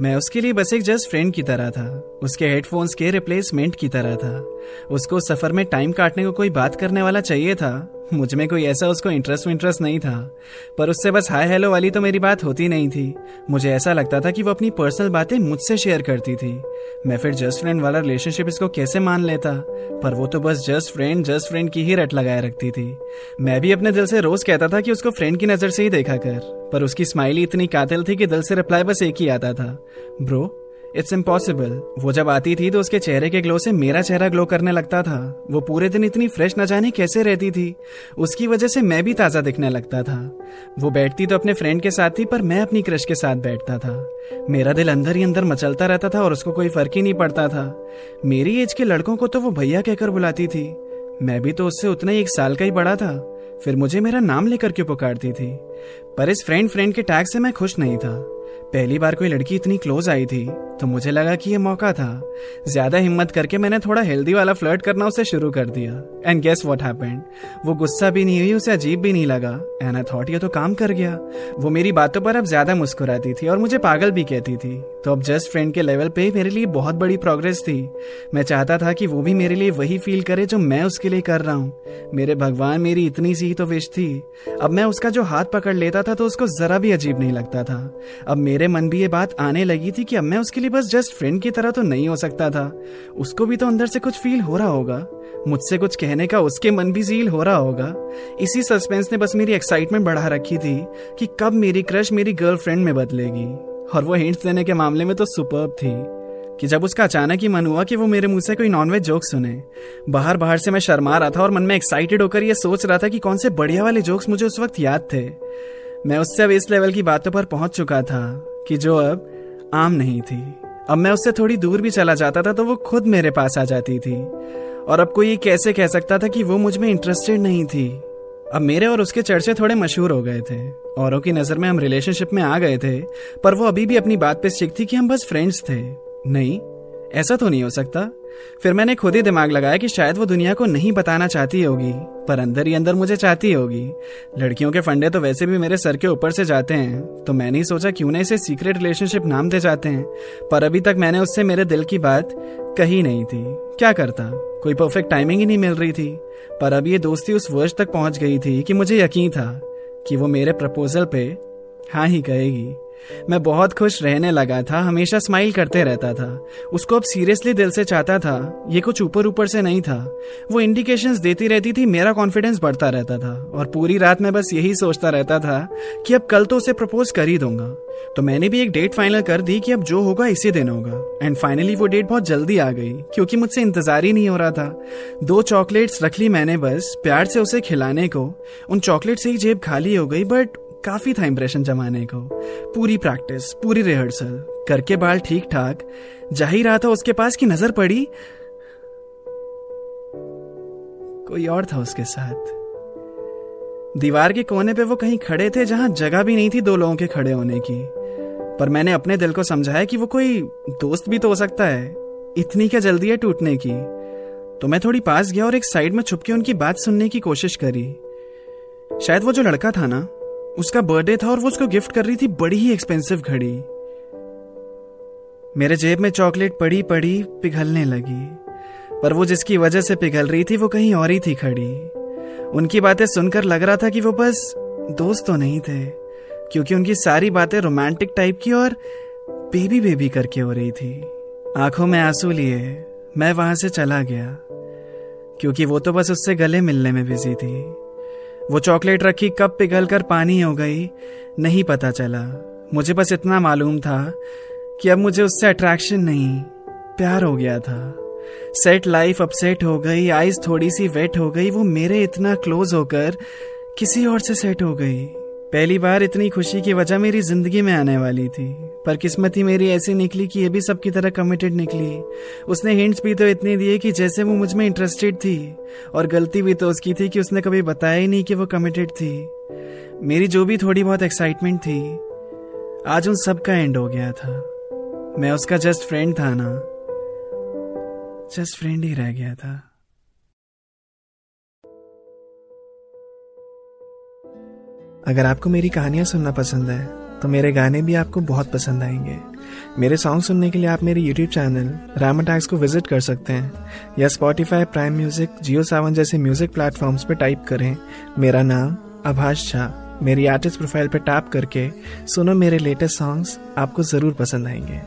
मैं उसके लिए बस एक जस्ट फ्रेंड की तरह था। उसके हेडफोन्स के रिप्लेसमेंट की तरह था। उसको सफ़र में टाइम काटने को कोई बात करने वाला चाहिए था। मुझमें कोई ऐसा उसको इंटरेस्ट इंटरेस्ट नहीं था। पर उससे बस हाय हेलो वाली तो मेरी बात होती नहीं थी। मुझे ऐसा लगता था कि वो अपनी पर्सनल बातें मुझसे शेयर करती थी। मैं फिर जस्ट फ्रेंड वाला रिलेशनशिप इसको कैसे मान लेता? पर वो तो बस जस्ट फ्रेंड जस्ट फ्रेंड की ही रट लगाए रखती थी। मैं भी अपने दिल से रोज कहता था कि उसको फ्रेंड की नज़र से ही देखा कर। पर उसकी स्माइली इतनी कातिल थी कि दिल से रिप्लाई बस एक ही आता था। ब्रो इट्स इम्पॉसिबल वो जब आती थी तो उसके चेहरे के ग्लो से मेरा चेहरा ग्लो करने लगता था। वो पूरे दिन इतनी फ्रेश न जाने कैसे रहती थी। उसकी वजह से मैं भी ताज़ा दिखने लगता था। वो बैठती तो अपने फ्रेंड के साथ थी, पर मैं अपनी क्रश के साथ बैठता था। मेरा दिल अंदर ही अंदर मचलता रहता था और उसको कोई फ़र्क ही नहीं पड़ता था। मेरी एज के लड़कों को तो वो भैया कहकर बुलाती थी। मैं भी तो उससे उतना ही एक साल का ही बड़ा था। फिर मुझे मेरा नाम लेकर क्यों पुकारती थी? पर इस फ्रेंड फ्रेंड के टैग से मैं खुश नहीं था। पहली बार कोई लड़की इतनी क्लोज आई थी तो मुझे लगा कि ये मौका था। ज़्यादा हिम्मत करके मैंने थोड़ा हेल्दी वाला फ्लर्ट करना उसे शुरू कर दिया। एंड गेस व्हाट हैपेंड वो गुस्सा भी नहीं हुई, उसे अजीब भी नहीं लगा। एंड आई थॉट ये तो काम कर गया। वो मेरी बातों पर अब ज़्यादा मुस्कुराती थी और मुझे पागल भी कहती थी। तो अब जस्ट फ्रेंड के लेवल पे मेरे लिए बहुत बड़ी प्रोग्रेस थी। मैं चाहता था कि वो भी मेरे लिए वही फील करे जो मैं उसके लिए कर रहा हूँ। मेरे भगवान मेरी इतनी सी तो विश थी। अब मैं उसका जो हाथ पकड़ लेता था तो उसको जरा भी अजीब नहीं लगता था। अब मेरे मन भी ये बात आने लगी थी कि अब मैं उसके लिए बस जस्ट फ्रेंड की तरह तो नहीं हो सकता था। उसको भी तो अंदर से कुछ फील हो रहा होगा। मुझसे कुछ कहने का उसके मन भी झील हो रहा होगा। इसी सस्पेंस ने बस मेरी एक्साइटमेंट बढ़ा रखी थी कि कब मेरी क्रश मेरी गर्लफ्रेंड में बदलेगी। और वो हिंट्स देने के मामले में तो सुपर थी कि जब उसका अचानक ही मन हुआ कि वो मेरे मुँह से कोई नॉनवेज जोक सुने। बाहर बाहर से मैं शर्मा रहा था और मन में एक्साइटेड होकर ये सोच रहा था कि कौन से बढ़िया वाले जोक्स मुझे उस वक्त याद थे। मैं उससे अब इस लेवल की बातों पर पहुँच चुका था कि जो अब आम नहीं थी। अब मैं उससे थोड़ी दूर भी चला जाता था तो वो खुद मेरे पास आ जाती थी। और अब कोई कैसे कह सकता था कि वो मुझमें इंटरेस्टेड नहीं थी। अब मेरे और उसके चर्चे थोड़े मशहूर हो गए थे। औरों की नज़र में हम रिलेशनशिप में आ गए थे, पर वो अभी भी अपनी बात पे स्टिक थी कि हम बस फ्रेंड्स थे। नहीं ऐसा तो नहीं हो सकता। फिर मैंने खुद ही दिमाग लगाया कि शायद वो दुनिया को नहीं बताना चाहती होगी, पर अंदर ही अंदर मुझे चाहती होगी। लड़कियों के फंडे तो वैसे भी मेरे सर के ऊपर से जाते हैं तो मैंने ही सोचा क्यों ना इसे सीक्रेट रिलेशनशिप नाम दे जाते हैं, पर अभी तक मैंने उससे मेरे दिल की बात कही नहीं थी। क्या करता? कोई परफेक्ट टाइमिंग ही नहीं मिल रही थी। पर अब ये दोस्ती उस वर्ष तक पहुँच गई थी कि मुझे यकीन था कि वो मेरे प्रपोजल पे हाँ ही कहेगी। मैं बहुत खुश रहने लगा था, हमेशा स्माइल करते रहता था। उसको अब सीरियसली दिल से चाहता था, ये कुछ ऊपर ऊपर से नहीं था। वो इंडिकेशंस देती रहती थी, मेरा कॉन्फिडेंस बढ़ता रहता था। और पूरी रात मैं बस यही सोचता रहता था कि अब कल तो उसे प्रपोज कर ही दूँगा। तो मैंने भी एक डेट फाइनल कर दी कि अब जो होगा इसी दिन होगा। एंड फाइनली वो डेट बहुत जल्दी आ गई, क्योंकि मुझसे इंतज़ार ही नहीं हो रहा था। दो चॉकलेट्स रख ली मैंने बस, प्यार से उसे खिलाने को। उन चॉकलेट से ही जेब खाली हो गई बट काफ़ी था इंप्रेशन जमाने को। पूरी प्रैक्टिस पूरी रिहर्सल करके बाल ठीक ठाक जा ही रहा था उसके पास की नज़र पड़ी। कोई और था उसके साथ। दीवार के कोने पे वो कहीं खड़े थे जहाँ जगह भी नहीं थी दो लोगों के खड़े होने की। पर मैंने अपने दिल को समझाया कि वो कोई दोस्त भी तो हो सकता है। इतनी क्या जल्दी है टूटने की। तो मैं थोड़ी पास गया और एक साइड में छुप के उनकी बात सुनने की कोशिश करी। शायद वो जो लड़का था ना उसका बर्थडे था और वो उसको गिफ्ट कर रही थी बड़ी ही एक्सपेंसिव घड़ी। मेरे जेब में चॉकलेट पड़ी पड़ी, पिघलने लगी। पर वो जिसकी वजह से पिघल रही थी, वो कहीं और ही थी खड़ी। उनकी बातें सुनकर लग रहा था कि वो बस दोस्त तो नहीं थे, क्योंकि उनकी सारी बातें रोमांटिक टाइप की और बेबी बेबी करके हो रही थी। आँखों में आँसू लिए, मैं वहाँ से चला गया, क्योंकि वो तो बस उससे गले मिलने में बिज़ी थी। वो चॉकलेट रखी, कब पिघल कर पानी हो गई, नहीं पता चला। मुझे बस इतना मालूम था कि अब मुझे उससे अट्रैक्शन नहीं, प्यार हो गया था। सेट लाइफ अपसेट हो गई आइज़ थोड़ी सी वेट हो गई, वो मेरे इतना क्लोज होकर किसी और से सेट हो गई। पहली बार इतनी खुशी की वजह मेरी ज़िंदगी में आने वाली थी, पर किस्मत ही मेरी ऐसी निकली कि ये भी सबकी तरह कमिटेड निकली। उसने हिंट्स भी तो इतनी दिए कि जैसे वो मुझमें इंटरेस्टेड थी, और गलती भी तो उसकी थी कि उसने कभी बताया ही नहीं कि वो कमिटेड थी। मेरी जो भी थोड़ी बहुत एक्साइटमेंट थी, आज उन सब का एंड हो गया था। मैं उसका जस्ट फ्रेंड था ना। जस्ट फ्रेंड ही रह गया था। अगर आपको मेरी कहानियाँ सुनना पसंद है तो मेरे गाने भी आपको बहुत पसंद आएँगे। मेरे सॉन्ग सुनने के लिए आप मेरे यूट्यूब चैनल रामाटैक्स को विज़िट कर सकते हैं, या Spotify prime music Jio Saavn जैसे म्यूज़िक प्लेटफॉर्म्स पर टाइप करें। मेरा नाम आभाष झा मेरी आर्टिस्ट प्रोफ़ाइल पर टैप करके सुनो मेरे लेटेस्ट सॉन्ग्स आपको ज़रूर पसंद आएँगे।